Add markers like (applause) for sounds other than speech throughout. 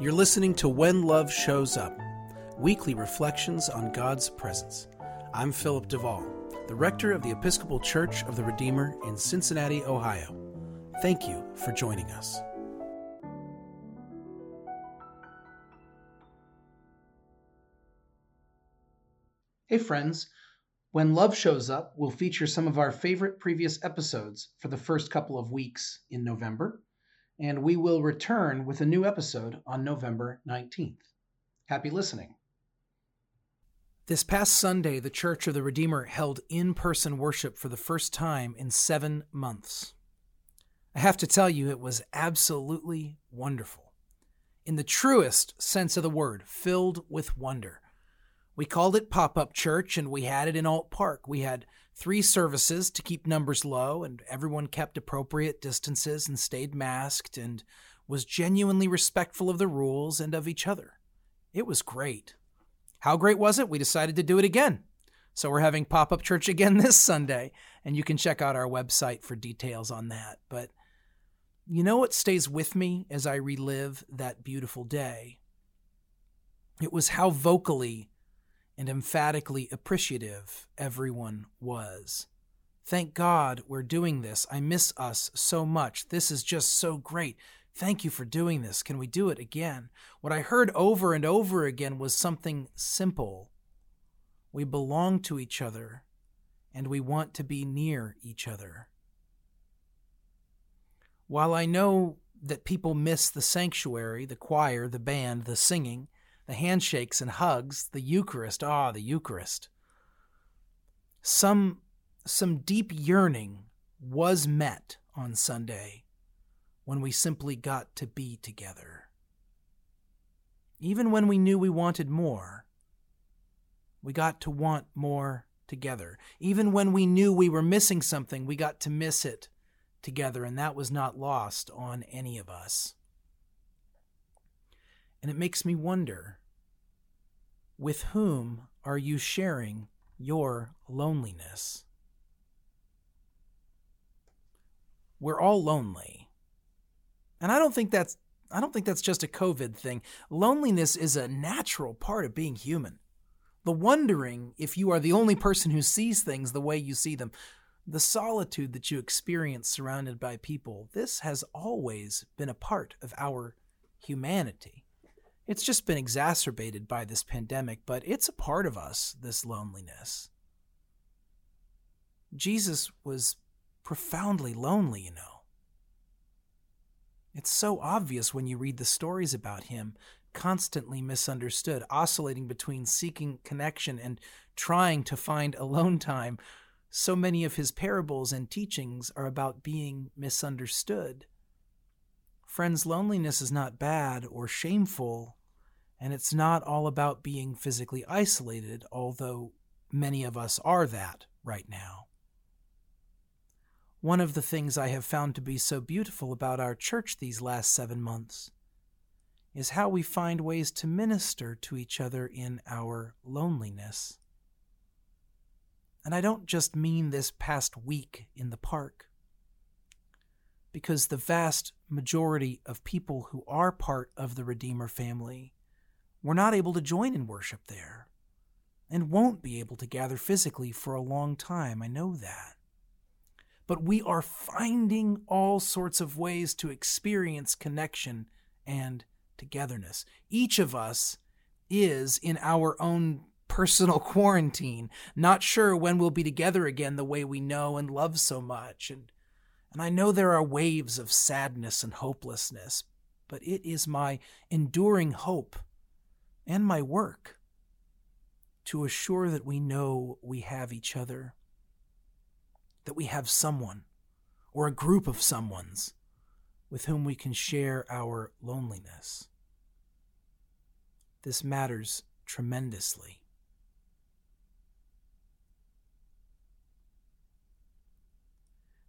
You're listening to When Love Shows Up, weekly reflections on God's presence. I'm Philip Duvall, the rector of the Episcopal Church of the Redeemer in Cincinnati, Ohio. Thank you for joining us. Hey, friends. When Love Shows Up, we'll feature some of our favorite previous episodes for the first couple of weeks in November and we will return with a new episode on November 19th. Happy listening. This past Sunday, the Church of the Redeemer held in person worship for the first time in seven months. I have to tell you, it was absolutely wonderful. In the truest sense of the word, filled with wonder. We called it Pop Up Church, and we had it in Ault Park. We had three services to keep numbers low, and everyone kept appropriate distances and stayed masked and was genuinely respectful of the rules and of each other. It was great. How great was it? We decided to do it again. So we're having pop up church again (laughs) this Sunday, and you can check out our website for details on that. But you know what stays with me as I relive that beautiful day? It was how vocally and emphatically appreciative everyone was. Thank God we're doing this. I miss us so much. This is just so great. Thank you for doing this. Can we do it again? What I heard over and over again was something simple. We belong to each other, and we want to be near each other. While I know that people miss the sanctuary, the choir, the band, the singing, the handshakes and hugs, the Eucharist, ah, the Eucharist. Some, some deep yearning was met on Sunday when we simply got to be together. Even when we knew we wanted more, we got to want more together. Even when we knew we were missing something, we got to miss it together, and that was not lost on any of us. And it makes me wonder with whom are you sharing your loneliness? We're all lonely. And I don't think that's I don't think that's just a COVID thing. Loneliness is a natural part of being human. The wondering if you are the only person who sees things the way you see them, the solitude that you experience surrounded by people, this has always been a part of our humanity. It's just been exacerbated by this pandemic, but it's a part of us, this loneliness. Jesus was profoundly lonely, you know. It's so obvious when you read the stories about him, constantly misunderstood, oscillating between seeking connection and trying to find alone time. So many of his parables and teachings are about being misunderstood. Friends, loneliness is not bad or shameful and it's not all about being physically isolated, although many of us are that right now. One of the things I have found to be so beautiful about our church these last seven months is how we find ways to minister to each other in our loneliness. And I don't just mean this past week in the park, because the vast majority of people who are part of the Redeemer family were not able to join in worship there and won't be able to gather physically for a long time. I know that. But we are finding all sorts of ways to experience connection and togetherness. Each of us is in our own personal (laughs) quarantine, not sure when we'll be together again the way we know and love so much. And, and I know there are waves of sadness and hopelessness, but it is my enduring hope and my work to assure that we know we have each other, that we have someone or a group of someones with whom we can share our loneliness. This matters tremendously.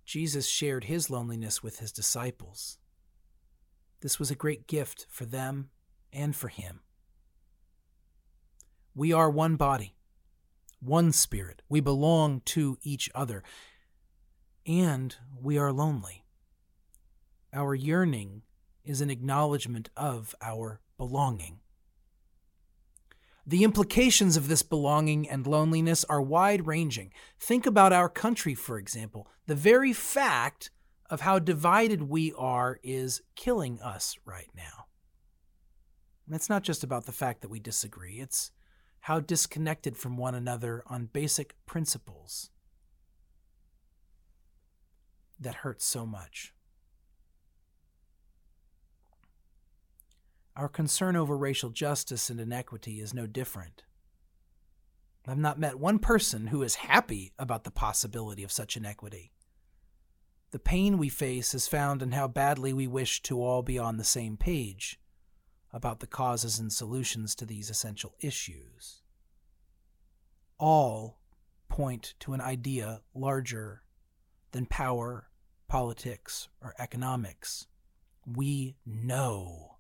Jesus shared his loneliness with his disciples. This was a great gift for them and for him. We are one body, one spirit. We belong to each other. And we are lonely. Our yearning is an acknowledgement of our belonging. The implications of this belonging and loneliness are wide ranging. Think about our country, for example. The very fact of how divided we are is killing us right now. And it's not just about the fact that we disagree, it's how disconnected from one another on basic principles that hurt so much. Our concern over racial justice and inequity is no different. I've not met one person who is happy about the possibility of such inequity. The pain we face is found in how badly we wish to all be on the same page about the causes and solutions to these essential issues. All point to an idea larger than power, politics, or economics. We know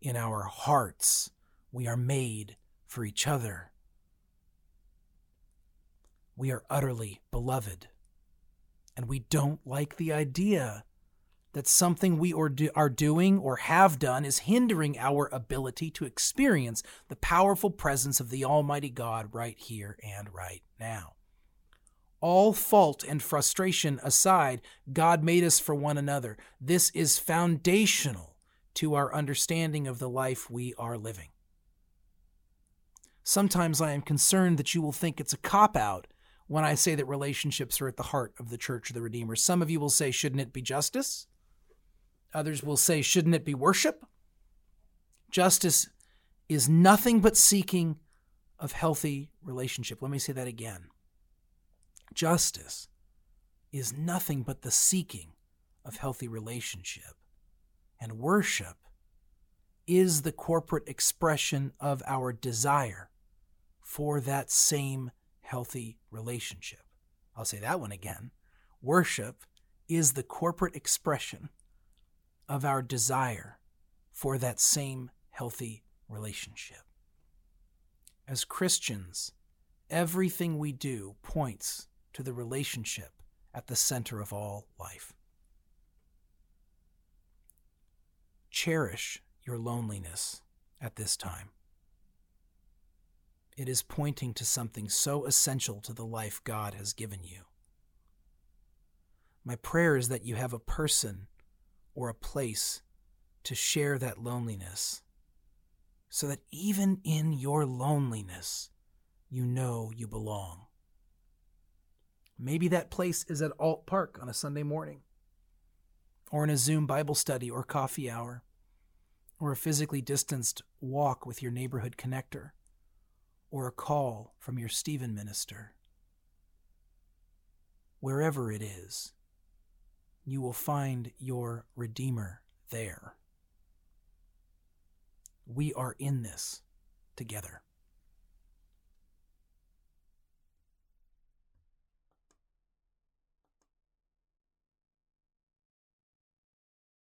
in our hearts. We are made for each other. We are utterly beloved. And we don't like the idea that something we are doing or have done is hindering our ability to experience the powerful presence of the Almighty God right here and right now. All fault and frustration aside, God made us for one another. This is foundational to our understanding of the life we are living. Sometimes I am concerned that you will think it's a cop out when I say that relationships are at the heart of the Church of the Redeemer. Some of you will say, shouldn't it be justice? Others will say, shouldn't it be worship? Justice is nothing but seeking of healthy relationship. Let me say that again. Justice is nothing but the seeking of healthy relationship and worship is the corporate expression of our desire for that same healthy relationship. I'll say that one again. Worship is the corporate expression of our desire for that same healthy relationship. As Christians, everything we do points to the relationship at the center of all life. Cherish your loneliness at this time. It is pointing to something so essential to the life God has given you. My prayer is that you have a person or a place to share that loneliness, so that even in your loneliness, you know you belong. Maybe that place is at Ault Park on a Sunday morning or in a Zoom Bible study or coffee hour, or a physically distanced walk with your neighborhood connector, or a call from your Stephen minister. Wherever it is, you will find your Redeemer there. We are in this together.